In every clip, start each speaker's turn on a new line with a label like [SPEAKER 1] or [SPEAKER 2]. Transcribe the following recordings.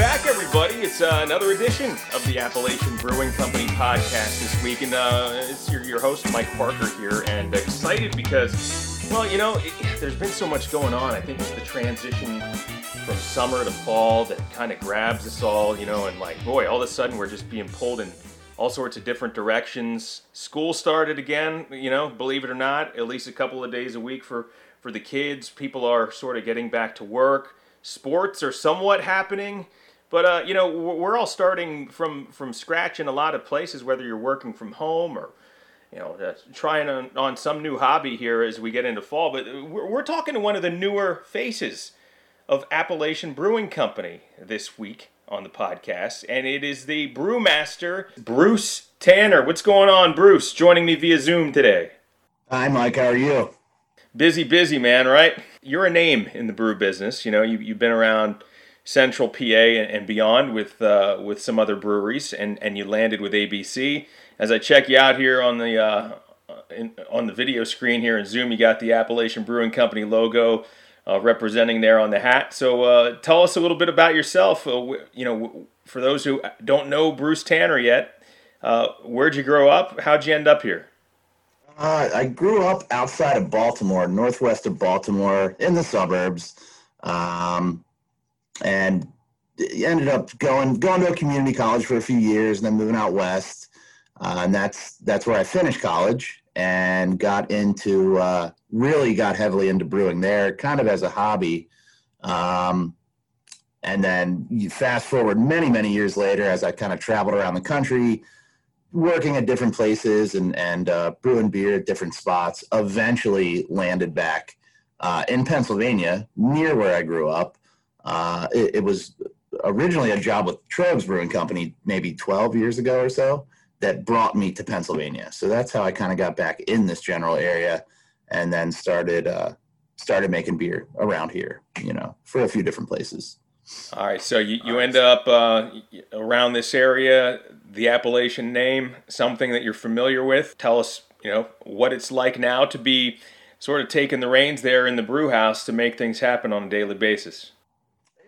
[SPEAKER 1] back, everybody. It's uh, another edition of the Appalachian Brewing Company podcast this week, and uh, it's your, your host, Mike Parker, here, and excited because, well, you know, it, there's been so much going on. I think it's the transition from summer to fall that kind of grabs us all, you know, and like, boy, all of a sudden we're just being pulled in all sorts of different directions. School started again, you know, believe it or not, at least a couple of days a week for, for the kids. People are sort of getting back to work. Sports are somewhat happening but uh, you know, we're all starting from from scratch in a lot of places, whether you're working from home or you know uh, trying on, on some new hobby here as we get into fall. But we're, we're talking to one of the newer faces of Appalachian Brewing Company this week on the podcast, and it is the brewmaster Bruce Tanner. What's going on, Bruce? Joining me via Zoom today.
[SPEAKER 2] Hi, Mike. How are you?
[SPEAKER 1] Busy, busy, man. Right? You're a name in the brew business. You know, you, you've been around Central PA and, beyond with uh, with some other breweries, and, and you landed with ABC. As I check you out here on the uh, in, on the video screen here in Zoom, you got the Appalachian Brewing Company logo uh, representing there on the hat. So uh, tell us a little bit about yourself. Uh, you know, for those who don't know Bruce Tanner yet, uh, where'd you grow up? How'd you end up here?
[SPEAKER 2] I grew up outside of Baltimore, northwest of Baltimore, in the suburbs. Um, and ended up going going to a community college for a few years and then moving out west. Uh, and that's that's where i finished college and got into uh, really got heavily into brewing there kind of as a hobby. Um, and then you fast forward many many years later as i kind of traveled around the country working at different places and and uh, brewing beer at different spots eventually landed back uh, in pennsylvania near where i grew up uh, it, it, was originally a job with Tröegs Brewing Company maybe 12 years ago or so that brought me to Pennsylvania. So that's how I kind of got back in this general area and then started uh, started making beer around here, you know, for a few different places.
[SPEAKER 1] All right, so you, you end up uh, around this area, the Appalachian name, something that you're familiar with. Tell us, you know, what it's like now to be sort of taking the reins there in the brew house to make things happen on a daily basis.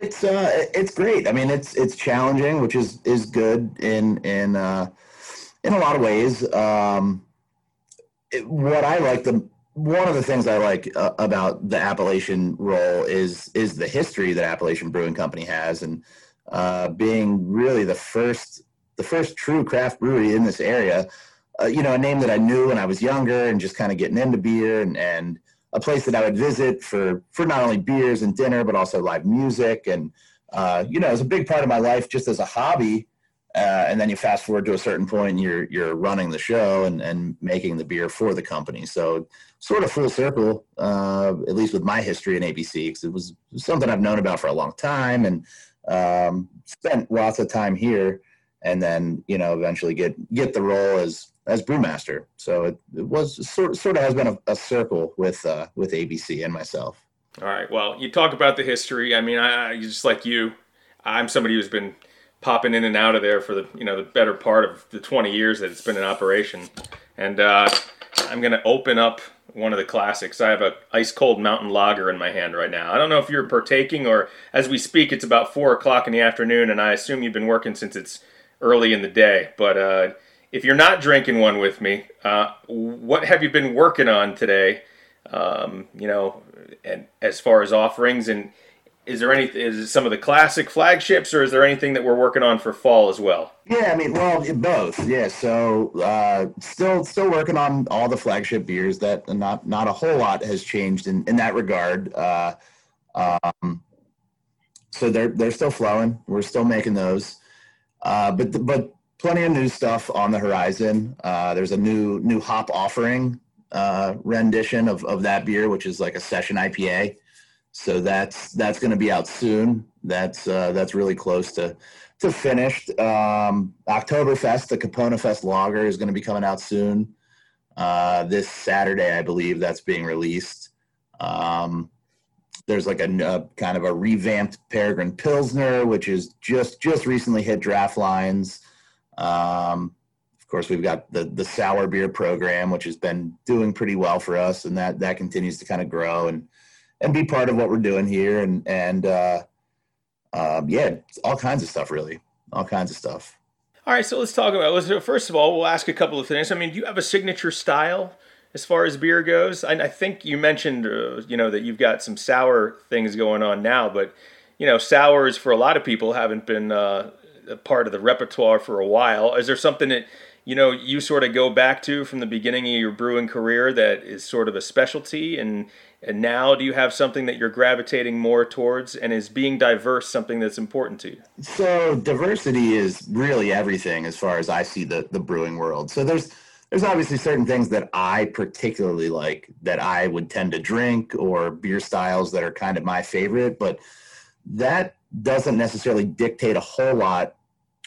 [SPEAKER 2] It's uh, it's great. I mean, it's it's challenging, which is is good in in uh, in a lot of ways. Um, it, what I like the one of the things I like uh, about the Appalachian role is is the history that Appalachian Brewing Company has, and uh, being really the first the first true craft brewery in this area. Uh, you know, a name that I knew when I was younger, and just kind of getting into beer and and a place that I would visit for for not only beers and dinner, but also live music. And uh, you know, it was a big part of my life just as a hobby. Uh, and then you fast forward to a certain point, and you're you're running the show and and making the beer for the company. So sort of full circle, uh, at least with my history in ABC, because it was something I've known about for a long time and um, spent lots of time here. And then you know, eventually get get the role as as brewmaster. So it, it was sort sort of has been a, a circle with uh, with ABC and myself.
[SPEAKER 1] All right. Well, you talk about the history. I mean, I, just like you, I'm somebody who's been popping in and out of there for the you know the better part of the 20 years that it's been in operation, and uh, I'm going to open up one of the classics. I have a ice cold mountain lager in my hand right now. I don't know if you're partaking or as we speak, it's about four o'clock in the afternoon, and I assume you've been working since it's early in the day. But uh, if you're not drinking one with me, uh, what have you been working on today? Um, you know, and as far as offerings, and is there any is some of the classic flagships, or is there anything that we're working on for fall as well?
[SPEAKER 2] Yeah, I mean, well, both. Yeah, so uh, still still working on all the flagship beers. That not not a whole lot has changed in in that regard. Uh, um, so they're they're still flowing. We're still making those. Uh, but the, but plenty of new stuff on the horizon. Uh, there's a new new hop offering uh, rendition of, of that beer, which is like a session IPA. So that's that's going to be out soon. That's uh, that's really close to to finished. Um, Oktoberfest, the Kipona Fest Lager, is going to be coming out soon. Uh, this Saturday, I believe that's being released. Um, there's like a, a, kind of a revamped Peregrine Pilsner, which is just just recently hit draft lines. Um, of course, we've got the the sour beer program, which has been doing pretty well for us, and that that continues to kind of grow and and be part of what we're doing here. And and uh, um, yeah, all kinds of stuff, really, all kinds of stuff.
[SPEAKER 1] All right, so let's talk about. Let's, first of all, we'll ask a couple of things. I mean, do you have a signature style as far as beer goes? I, I think you mentioned, uh, you know, that you've got some sour things going on now, but you know, sours for a lot of people haven't been uh, a part of the repertoire for a while. Is there something that you know you sort of go back to from the beginning of your brewing career that is sort of a specialty? And and now do you have something that you're gravitating more towards? And is being diverse something that's important to you?
[SPEAKER 2] So diversity is really everything as far as i see the the brewing world. So there's there's obviously certain things that i particularly like that i would tend to drink or beer styles that are kind of my favorite but that doesn't necessarily dictate a whole lot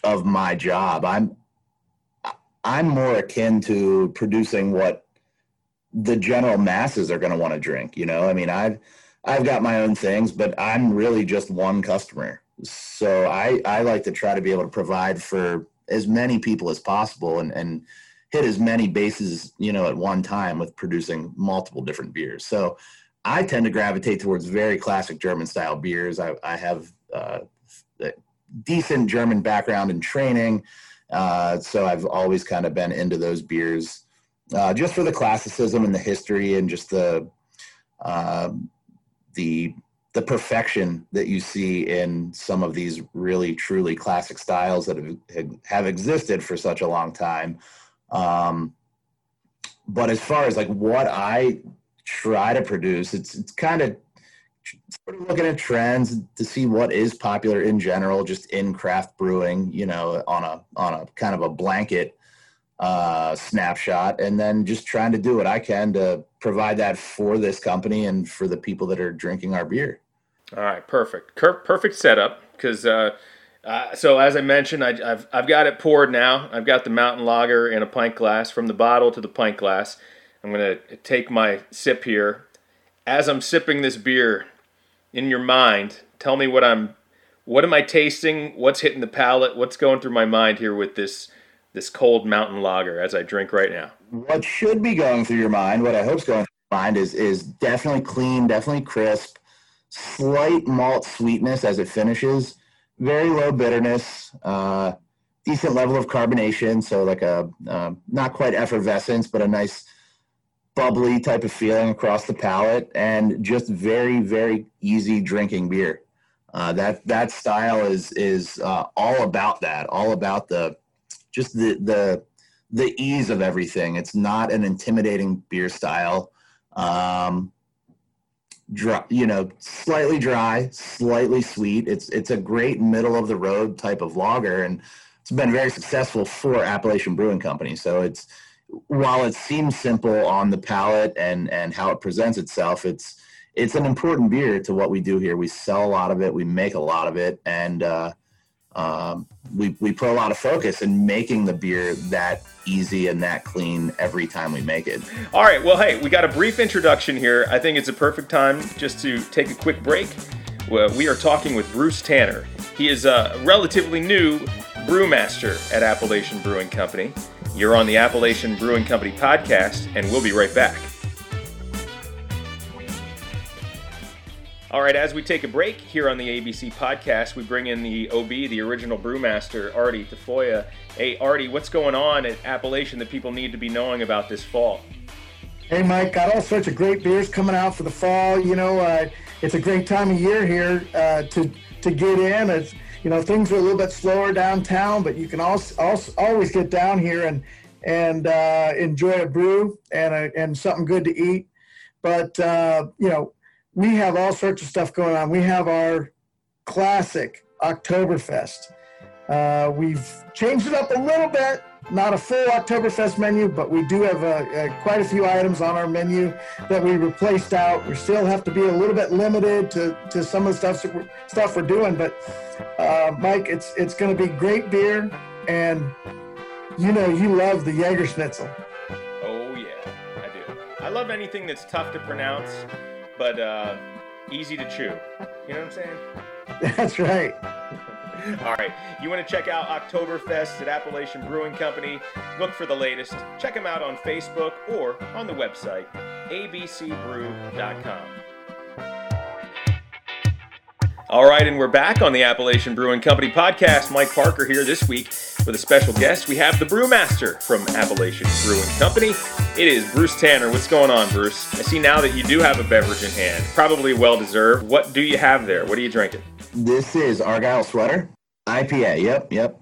[SPEAKER 2] of my job i'm i'm more akin to producing what the general masses are going to want to drink. You know, I mean, I've I've got my own things, but I'm really just one customer. So I I like to try to be able to provide for as many people as possible and and hit as many bases you know at one time with producing multiple different beers. So I tend to gravitate towards very classic German style beers. I, I have uh, decent German background and training, uh, so I've always kind of been into those beers uh, just for the classicism and the history and just the uh, the the perfection that you see in some of these really truly classic styles that have, have existed for such a long time. Um, but as far as like what I try to produce, it's it's kind of sort of looking at trends to see what is popular in general, just in craft brewing. You know, on a on a kind of a blanket uh, snapshot and then just trying to do what I can to provide that for this company and for the people that are drinking our beer.
[SPEAKER 1] All right, perfect, perfect setup. Because uh, uh, so as I mentioned, I, have I've got it poured now. I've got the mountain lager in a pint glass from the bottle to the pint glass. I'm gonna take my sip here. As I'm sipping this beer, in your mind, tell me what I'm, what am I tasting? What's hitting the palate? What's going through my mind here with this? this cold mountain lager as I drink right now?
[SPEAKER 2] What should be going through your mind, what I hope is going through your mind, is is definitely clean, definitely crisp, slight malt sweetness as it finishes, very low bitterness, uh, decent level of carbonation, so like a uh, not quite effervescence, but a nice bubbly type of feeling across the palate, and just very very easy drinking beer. Uh, that that style is is uh, all about that, all about the just the the the ease of everything. It's not an intimidating beer style. Um, dry, you know, slightly dry, slightly sweet. It's it's a great middle of the road type of lager, and it's been very successful for Appalachian Brewing Company. So it's while it seems simple on the palate and and how it presents itself, it's it's an important beer to what we do here. We sell a lot of it, we make a lot of it, and uh, um, we, we put a lot of focus in making the beer that easy and that clean every time we make it.
[SPEAKER 1] All right. Well, hey, we got a brief introduction here. I think it's a perfect time just to take a quick break. We are talking with Bruce Tanner. He is a relatively new brewmaster at Appalachian Brewing Company. You're on the Appalachian Brewing Company podcast, and we'll be right back. All right, as we take a break here on the ABC podcast, we bring in the OB, the original brewmaster, Artie Tafoya. Hey, Artie, what's going on at Appalachian that people need to be knowing about this fall?
[SPEAKER 3] Hey, Mike, got all sorts of great beers coming out for the fall. You know, uh, it's a great time of year here uh, to to get in. It's you know things are a little bit slower downtown, but you can also, also always get down here and and uh, enjoy a brew and a, and something good to eat. But uh, you know, we have all sorts of stuff going on. We have our classic Oktoberfest. Uh, we've changed it up a little bit, not a full Oktoberfest menu, but we do have a, a, quite a few items on our menu that we replaced out. We still have to be a little bit limited to, to some of the stuff, we're, stuff we're doing, but uh, Mike, it's it's going to be great beer, and you know you love the Jaeger Schnitzel.
[SPEAKER 1] Oh yeah, I do. I love anything that's tough to pronounce but uh, easy to chew. You know what I'm saying?
[SPEAKER 3] That's right.
[SPEAKER 1] All right. You want to check out Oktoberfest at Appalachian Brewing Company? Look for the latest. Check them out on Facebook or on the website, abcbrew.com. All right, and we're back on the Appalachian Brewing Company podcast. Mike Parker here this week with a special guest. We have the brewmaster from Appalachian Brewing Company. It is Bruce Tanner. What's going on, Bruce? I see now that you do have a beverage in hand, probably well deserved. What do you have there? What are you drinking?
[SPEAKER 2] This is Argyle Sweater IPA. Yep, yep.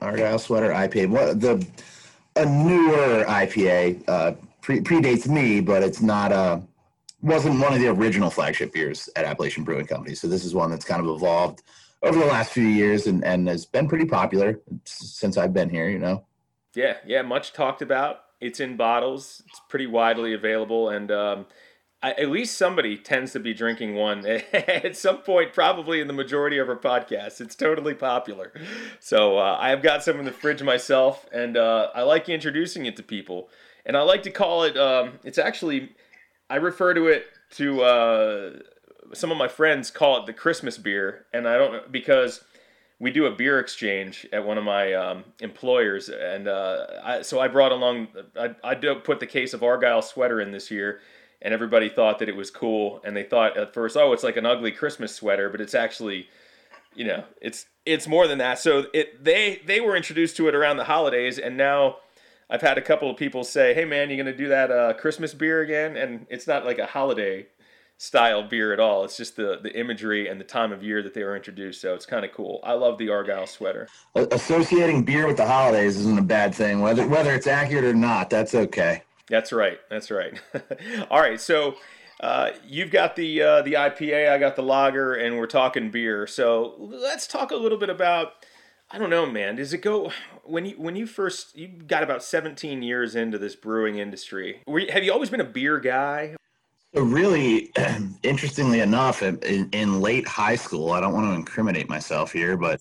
[SPEAKER 2] Argyle Sweater IPA. What the a newer IPA uh, pre- predates me, but it's not a wasn't one of the original flagship beers at Appalachian Brewing Company. So this is one that's kind of evolved over the last few years and, and has been pretty popular since I've been here, you know.
[SPEAKER 1] Yeah, yeah, much talked about. It's in bottles. It's pretty widely available, and um, At least somebody tends to be drinking one at some point, probably in the majority of our podcasts. It's totally popular. So uh, I have got some in the fridge myself, and uh, I like introducing it to people. And I like to call it. Um, it's actually I refer to it to uh, some of my friends call it the Christmas beer, and I don't because we do a beer exchange at one of my um, employers, and uh, I, so I brought along I, I put the case of Argyle sweater in this year, and everybody thought that it was cool, and they thought at first, oh, it's like an ugly Christmas sweater, but it's actually you know it's it's more than that so it they they were introduced to it around the holidays and now I've had a couple of people say, "Hey man, you're gonna do that uh, Christmas beer again?" And it's not like a holiday style beer at all. It's just the the imagery and the time of year that they were introduced. So it's kind of cool. I love the Argyle sweater.
[SPEAKER 2] Associating beer with the holidays isn't a bad thing, whether whether it's accurate or not. That's okay.
[SPEAKER 1] That's right. That's right. all right. So. Uh, you've got the uh, the IPA, I got the lager, and we're talking beer. So let's talk a little bit about I don't know, man. Does it go when you when you first you got about 17 years into this brewing industry? You, have you always been a beer guy?
[SPEAKER 2] So really, interestingly enough, in, in, late high school, I don't want to incriminate myself here, but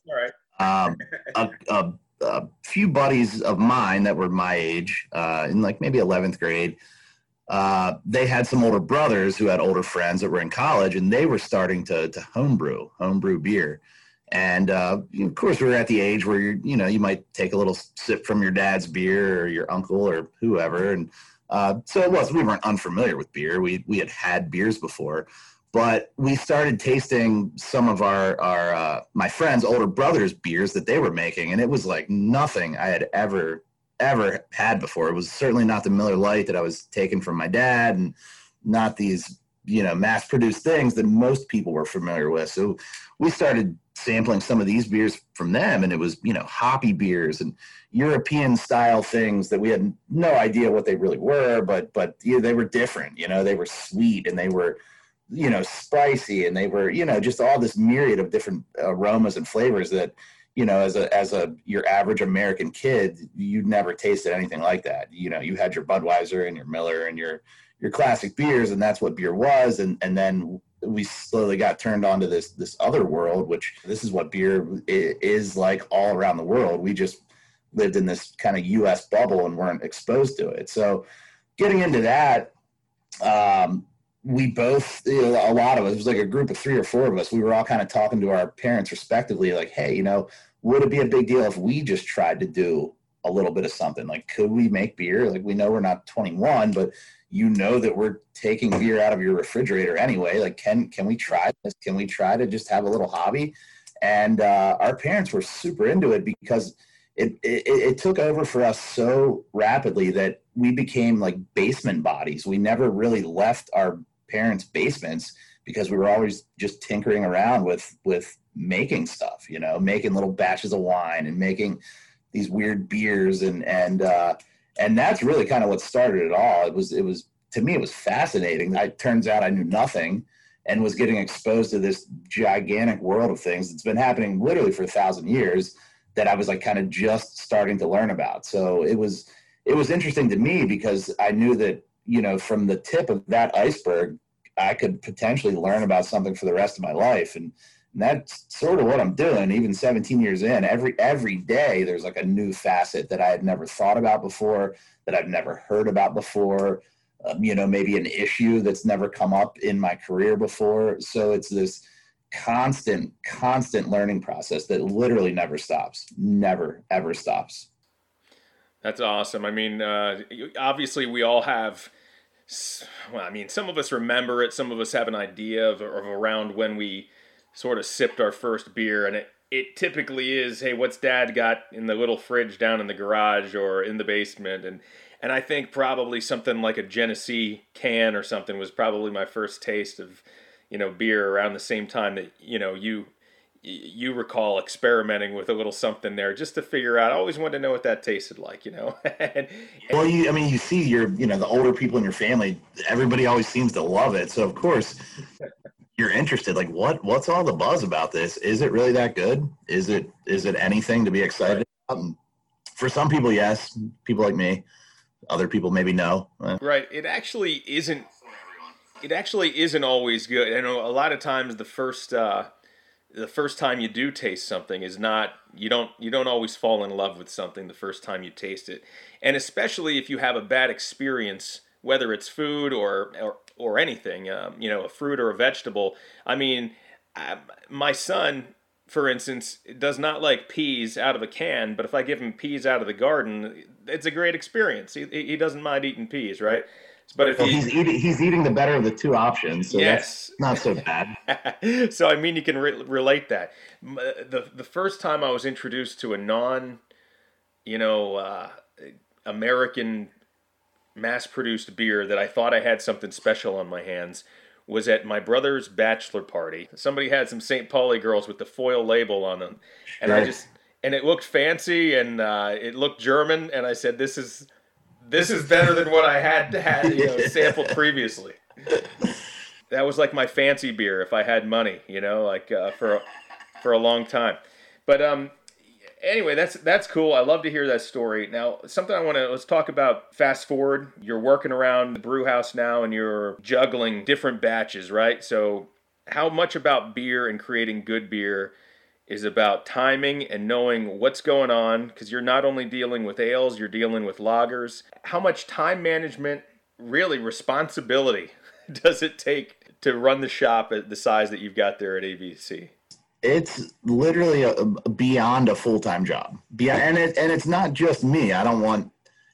[SPEAKER 2] um, a, a, a, few buddies of mine that were my age, uh, in like maybe 11th grade, uh, they had some older brothers who had older friends that were in college, and they were starting to to homebrew homebrew beer. And uh, of course, we were at the age where you you know you might take a little sip from your dad's beer or your uncle or whoever, and uh, so it was. We weren't unfamiliar with beer. We we had had beers before, but we started tasting some of our our uh, my friends' older brothers' beers that they were making, and it was like nothing I had ever ever had before. It was certainly not the Miller Lite that I was taking from my dad, and not these you know mass produced things that most people were familiar with. So we started sampling some of these beers from them and it was you know hoppy beers and european style things that we had no idea what they really were but but they were different you know they were sweet and they were you know spicy and they were you know just all this myriad of different aromas and flavors that you know as a as a your average american kid you'd never tasted anything like that. You know you had your budweiser and your miller and your your classic beers and that's what beer was and and then we slowly got turned on to this this other world which this is what beer is like all around the world. We just lived in this kind of us bubble and weren't exposed to it. So getting into that um, we both you know, a lot of us it was like a group of three or four of us we were all kind of talking to our parents respectively like hey you know would it be a big deal if we just tried to do a little bit of something like could we make beer like we know we're not 21 but you know that we're taking beer out of your refrigerator anyway. Like, can can we try this? Can we try to just have a little hobby? And uh, our parents were super into it because it, it, it took over for us so rapidly that we became like basement bodies. We never really left our parents' basements because we were always just tinkering around with with making stuff. You know, making little batches of wine and making these weird beers and and uh, and that's really kind of what started it all. It was it was to me it was fascinating. It turns out I knew nothing and was getting exposed to this gigantic world of things that's been happening literally for a thousand years that I was like kind of just starting to learn about. So it was it was interesting to me because I knew that you know from the tip of that iceberg I could potentially learn about something for the rest of my life and and that's sort of what I'm doing. Even 17 years in, every every day there's like a new facet that I had never thought about before, that I've never heard about before. Um, you know, maybe an issue that's never come up in my career before. So it's this constant, constant learning process that literally never stops, never ever stops.
[SPEAKER 1] That's awesome. I mean, uh, obviously, we all have. Well, I mean, some of us remember it. Some of us have an idea of, of around when we sort of sipped our first beer, and it it typically is, hey, what's Dad got in the little fridge down in the garage or in the basement, and and I think probably something like a Genesee can or something was probably my first taste of you know beer around the same time that you know you you recall experimenting with a little something there just to figure out. I always wanted to know what that tasted like, you know. and,
[SPEAKER 2] well, you, I mean, you see your, you know, the older people in your family. Everybody always seems to love it, so of course you're interested. Like, what, what's all the buzz about this? Is it really that good? Is it, is it anything to be excited about? And for some people, yes. People like me. Other people maybe no.
[SPEAKER 1] Right. It actually isn't. It actually isn't always good. I know a lot of times the first. Uh, the first time you do taste something is not you don't you don't always fall in love with something the first time you taste it. And especially if you have a bad experience whether it's food or or, or anything um, you know a fruit or a vegetable. I mean I, my son for instance does not like peas out of a can but if i give him peas out of the garden it's a great experience. He, he doesn't mind eating peas right
[SPEAKER 2] but if well, he's eating, he's eating the better of the two options. So yes, not so bad.
[SPEAKER 1] so I mean, you can re- relate that. The the first time I was introduced to a non, you know, uh, American mass-produced beer that I thought I had something special on my hands was at my brother's bachelor party. Somebody had some St. Pauli girls with the foil label on them, and I just and it looked fancy and uh, it looked German, and I said, "This is." This is better than what I had had you know sampled previously. That was like my fancy beer if I had money, you know, like uh, for a, for a long time. But um, anyway, that's that's cool. I love to hear that story. Now, something I want to let's talk about. Fast forward, you're working around the brew house now, and you're juggling different batches, right? So, how much about beer and creating good beer? Is about timing and knowing what's going on because you're not only dealing with ales, you're dealing with lagers. How much time management, really responsibility, does it take to run the shop at the size that you've got there at ABC?
[SPEAKER 2] It's literally a, a beyond a full time job. Beyond, and it, and it's not just me. I don't want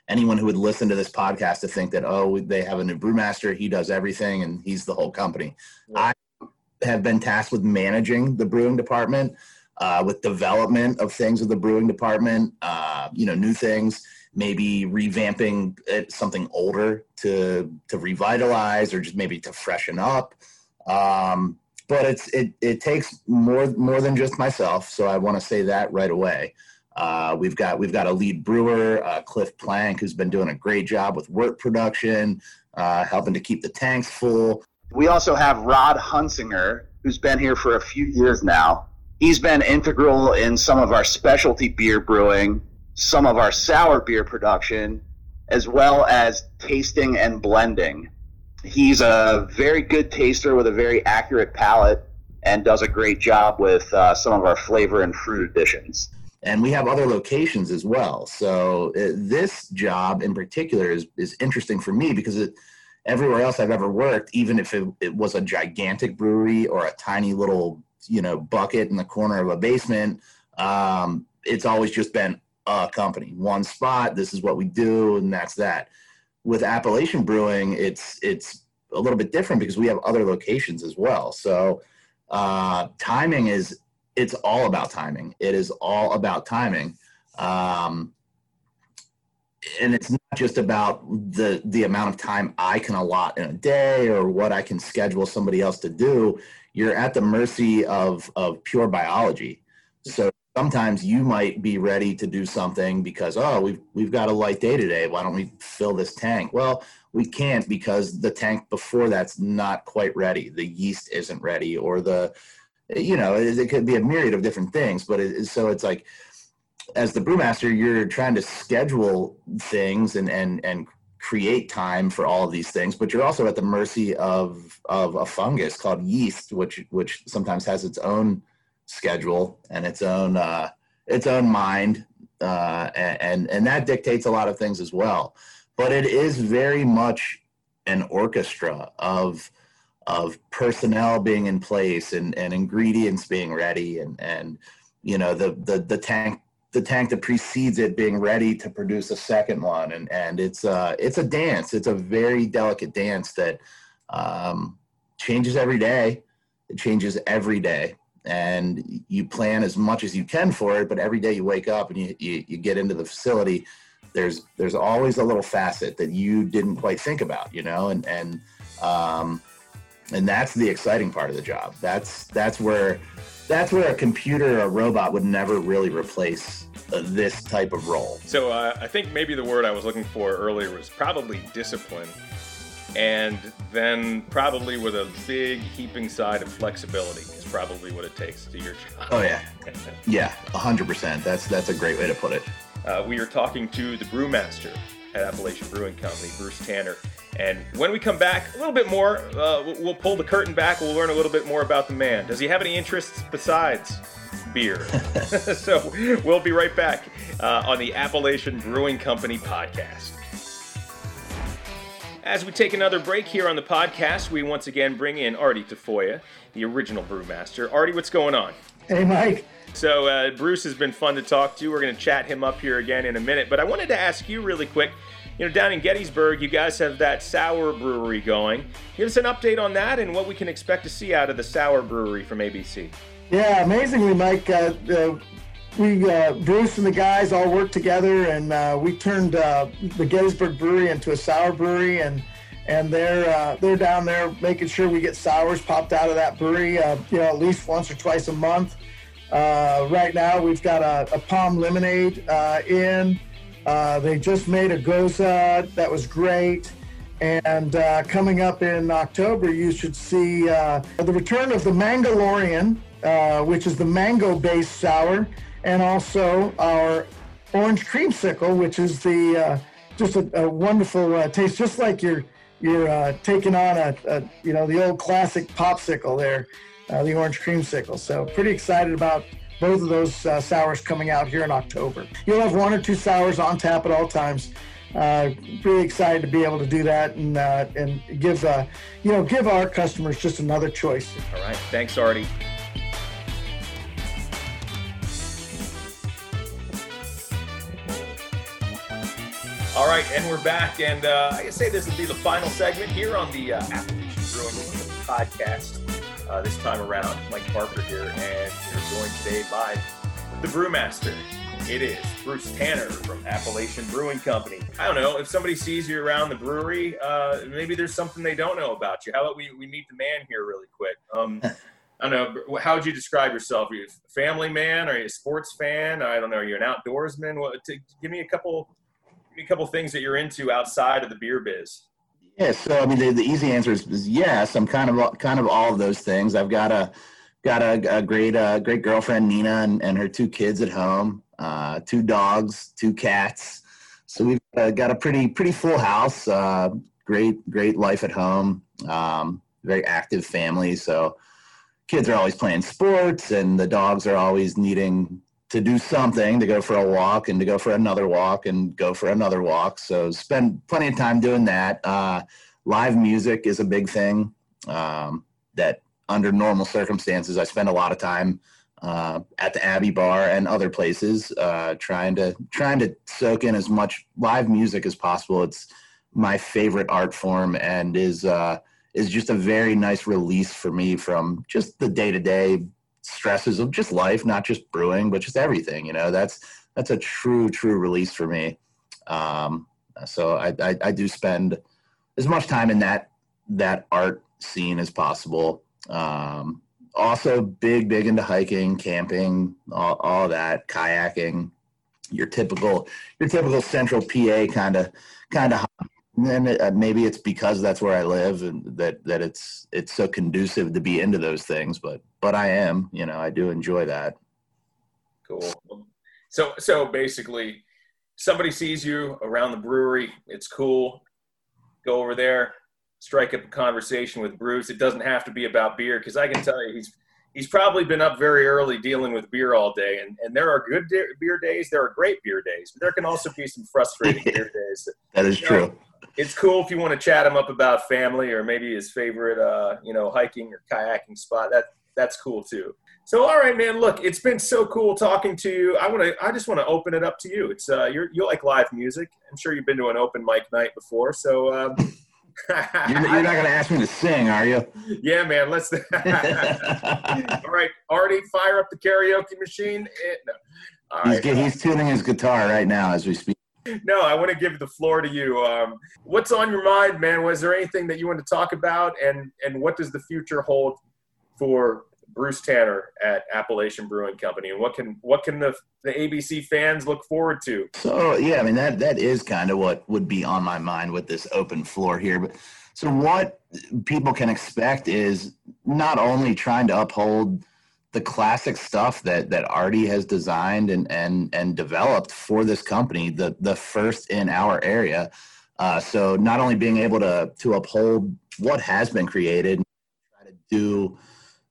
[SPEAKER 2] anyone who would listen to this podcast to think that oh they have a new brewmaster, he does everything, and he's the whole company. I have been tasked with managing the brewing department uh, with development of things with the brewing department, uh, you know, new things, maybe revamping it, something older to to revitalize or just maybe to freshen up. Um, but it's it it takes more more than just myself, so I want to say that right away. Uh, we've got we've got a lead brewer, uh, Cliff Plank, who's been doing a great job with work production, uh, helping to keep the tanks full.
[SPEAKER 4] We also have Rod Hunsinger, who's been here for a few years now, He's been integral in some of our specialty beer brewing, some of our sour beer production, as well as tasting and blending. He's a very good taster with a very accurate palate and does a great job with uh, some of our flavor and fruit additions.
[SPEAKER 2] And we have other locations as well. So uh, this job in particular is, is interesting for me because it, everywhere else I've ever worked, even if it, it was a gigantic brewery or a tiny little you know bucket in the corner of a basement. Um, it's always just been a company, one spot. This is what we do, and that's that. With Appalachian Brewing, it's it's a little bit different because we have other locations as well. So uh, timing is it's all about timing. It is all about timing. Um, and it's not just about the the amount of time I can allot in a day or what I can schedule somebody else to do you're at the mercy of of pure biology. So sometimes you might be ready to do something because oh we've we've got a light day today. Why don't we fill this tank? Well, we can't because the tank before that's not quite ready. The yeast isn't ready, or the you know it, it could be a myriad of different things. But it, so it's like as the brewmaster, you're trying to schedule things and and and create time for all of these things, but you're also at the mercy of of a fungus called yeast, which which sometimes has its own schedule and its own uh, its own mind, uh, and and that dictates a lot of things as well. But it is very much an orchestra of of personnel being in place and, and ingredients being ready and and you know the the the tank the tank that precedes it being ready to produce a second one and and it's uh it's a dance it's a very delicate dance that um changes every day it changes every day and you plan as much as you can for it. But every day you wake up and you, you, you get into the facility, there's there's always a little facet that you didn't quite think about, you know, and and um, and that's the exciting part of the job. That's that's where that's where a computer or a robot would never really replace this type of role.
[SPEAKER 1] So uh, I think maybe the word I was looking for earlier was probably discipline, and then probably with a big heaping side of flexibility is probably what it takes to your job.
[SPEAKER 2] Oh yeah, yeah, hundred percent. That's that's a great way to put it.
[SPEAKER 1] Uh, we are talking to the brewmaster at Appalachian Brewing Company, Bruce Tanner. And when we come back, a little bit more, uh, we'll pull the curtain back. We'll learn a little bit more about the man. Does he have any interests besides beer? so we'll be right back uh, on the Appalachian Brewing Company podcast. As we take another break here on the podcast, we once again bring in Artie Tafoya, the original brewmaster. Artie, what's going on?
[SPEAKER 3] Hey, Mike.
[SPEAKER 1] So, uh, Bruce has been fun to talk to. We're going to chat him up here again in a minute. But I wanted to ask you really quick you know, down in Gettysburg, you guys have that sour brewery going. Give us an update on that and what we can expect to see out of the sour brewery from ABC.
[SPEAKER 3] Yeah, amazingly, Mike. Uh, uh, we uh, Bruce and the guys all worked together, and uh, we turned uh, the Gettysburg Brewery into a sour brewery, and and they're uh, they're down there making sure we get sours popped out of that brewery, uh, you know, at least once or twice a month. Uh, right now, we've got a, a palm lemonade in. they just made a gose that was great. And coming up in October, you should see the return of the Mangalorian, which is the mango-based sour and also our orange creamsicle, which is the uh, just a, a wonderful uh, taste, just like you're you're uh, taking on a, a, you know the old classic popsicle there, uh, the orange creamsicle. So pretty excited about both of those uh, sours coming out here in October. You'll have one or two sours on tap at all times. Uh, really excited to be able to do that and and give you know give our customers just another choice.
[SPEAKER 1] All right, thanks, Artie. All right, and we're back, and uh, I say this will be the final segment here on the uh, Appalachian Brewing podcast. Uh, this time around, Mike Parker here, and we're joined today by the brewmaster. It is Bruce Tanner from Appalachian Brewing Company. I don't know if somebody sees you around the brewery, uh, maybe there's something they don't know about you. How about we, we meet the man here really quick? Um, I don't know. How would you describe yourself? Are you a family man? Are you a sports fan? I don't know. Are you an outdoorsman? What, to, give me a couple a couple things that you're into outside of the beer biz.
[SPEAKER 2] Yeah, so I mean, the, the easy answer is, is, yes. I'm kind of kind of all of those things. I've got a got a, a great uh, great girlfriend Nina and, and her two kids at home, uh, two dogs, two cats. So we've uh, got a pretty pretty full house. Uh, great great life at home. Um, very active family. So kids are always playing sports, and the dogs are always needing to do something, to go for a walk and to go for another walk and go for another walk. So spend plenty of time doing that. Uh, live music is a big thing um, that under normal circumstances, I spend a lot of time uh, at the Abbey Bar and other places, uh, trying to trying to soak in as much live music as possible. It's my favorite art form and is uh, is just a very nice release for me from just the day to day stresses of just life, not just brewing, but just everything. You know, that's that's a true true release for me. Um, so I, I, I do spend as much time in that that art scene as possible. Um, also, big big into hiking, camping, all, all that, kayaking. Your typical your typical central PA kind of kind of and uh, maybe it's because that's where I live and that that it's it's so conducive to be into those things. But but I am, you know, I do enjoy that.
[SPEAKER 1] Cool. So so basically, somebody sees you around the brewery. It's cool. Go over there, strike up a conversation with Bruce. It doesn't have to be about beer because I can tell you he's he's probably been up very early dealing with beer all day. And, and there are good de- beer days. There are great beer days, but there can also be some frustrating beer days.
[SPEAKER 2] That is true
[SPEAKER 1] it's cool if you want to chat him up about family or maybe his favorite, uh, you know, hiking or kayaking spot. That that's cool too. So, all right, man. Look, it's been so cool talking to you. I want to. I just want to open it up to you. It's uh, you're you like live music. I'm sure you've been to an open mic night before. So, um,
[SPEAKER 2] You're, you're not going to ask me to sing, are you?
[SPEAKER 1] Yeah, man. Let's. All right, Artie, fire up the karaoke machine. Eh, no.
[SPEAKER 2] All he's, he's tuning his guitar right now as we speak.
[SPEAKER 1] No, I want to give the floor to you. Um, what's on your mind, man? Was there anything that you want to talk about, and and what does the future hold for Bruce Tanner at Appalachian Brewing Company, and what can what can the the ABC fans look forward to?
[SPEAKER 2] So yeah, I mean that that is kind of what would be on my mind with this open floor here. But so what people can expect is not only trying to uphold the classic stuff that that Artie has designed and and and developed for this company, the the first in our area. Uh, so not only being able to to uphold what has been created, try to do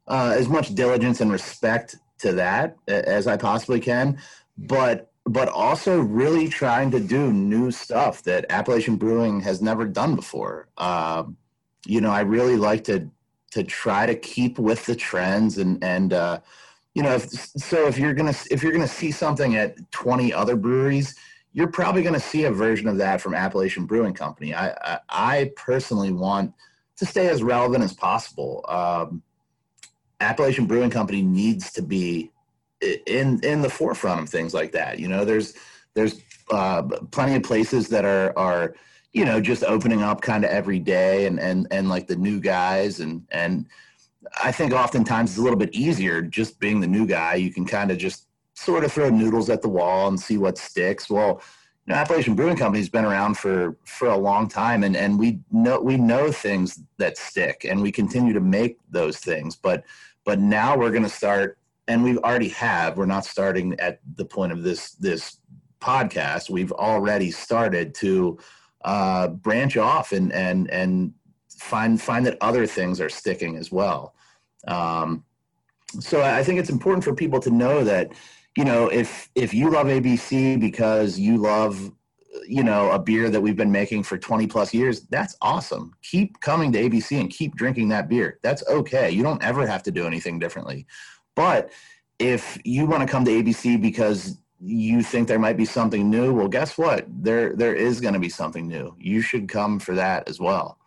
[SPEAKER 2] uh, as much diligence and respect to that as I possibly can, but but also really trying to do new stuff that Appalachian Brewing has never done before. Um, you know, I really like to to try to keep with the trends and and uh, you know if, so if you're gonna if you're gonna see something at 20 other breweries you're probably to see a version of that from Appalachian brewing company I, I, I personally want to stay as relevant as possible um, Appalachian brewing company needs to be in in the forefront of things like that you know there's there's uh, plenty of places that are are you know, just opening up kind of every day and, and, and like the new guys. And, and I think oftentimes it's a little bit easier just being the new guy. You can kind of just sort of throw noodles at the wall and see what sticks. Well, you know, Appalachian Brewing Company has been around for, for a long time and, and we know, we know things that stick and we continue to make those things. But, but now we're going to start and we already have, we're not starting at the point of this, this podcast. We've already started to, uh, branch off and and and find find that other things are sticking as well. Um, so I think it's important for people to know that you know if if you love ABC because you love you know a beer that we've been making for 20 plus years that's awesome. Keep coming to abc and keep drinking that beer. That's okay. You don't ever have to do anything differently. But if you want to come to abc because you think there might be something new well guess what? There there is going to be something new. You should come for that as well.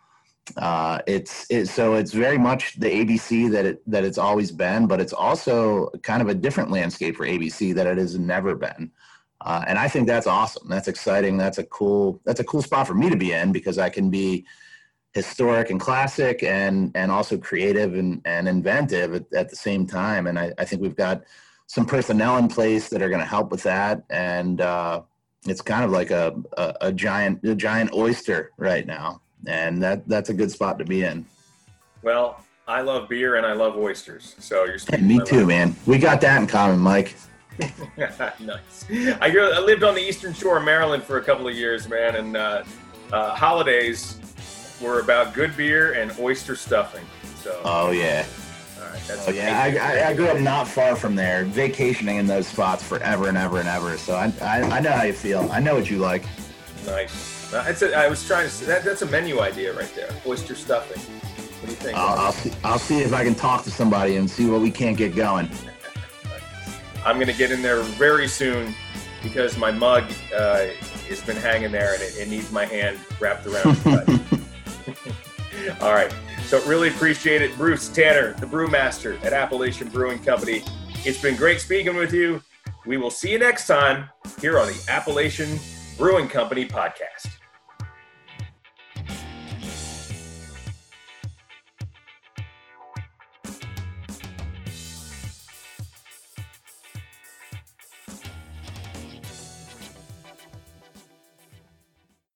[SPEAKER 2] Uh, it's it, so it's very much the abc that it that it's always been but it's also kind of a different landscape for abc that it has never been uh, and i think that's awesome that's exciting that's a cool that's a cool spot for me to be in because i can be historic and classic and and also creative and, and inventive at, at the same time and I, I think we've got some personnel in place that are going to help with that. And uh, it's kind of like a, a, a, giant a giant oyster right now, and that that's a good spot to be in.
[SPEAKER 1] Well, I love beer and I love oysters, so you're.
[SPEAKER 2] Hey, me too, man. We got that in common, Mike.
[SPEAKER 1] nice. I, grew, I lived on the eastern shore of Maryland for a couple of years, man, and uh, uh, holidays were about good beer and oyster stuffing. So.
[SPEAKER 2] Oh yeah. All right, that's oh, yeah, I, I, I, grew up not far from there, vacationing in those spots forever and ever and ever. So I, I, I know how you feel. I know what you like.
[SPEAKER 1] Nice. Uh, a, I was trying to. Say, That, that's a menu idea right there. Oyster stuffing. What do you think?
[SPEAKER 2] I'll, I'll, see. I'll see if I can talk to somebody and see what we can't get going.
[SPEAKER 1] I'm gonna get in there very soon because my mug uh, has been hanging there and it, it needs my hand wrapped around. All right. So really appreciate it. Bruce Tanner, the brewmaster at Appalachian Brewing Company. It's been great speaking with you. We will see you next time here on the Appalachian Brewing Company podcast.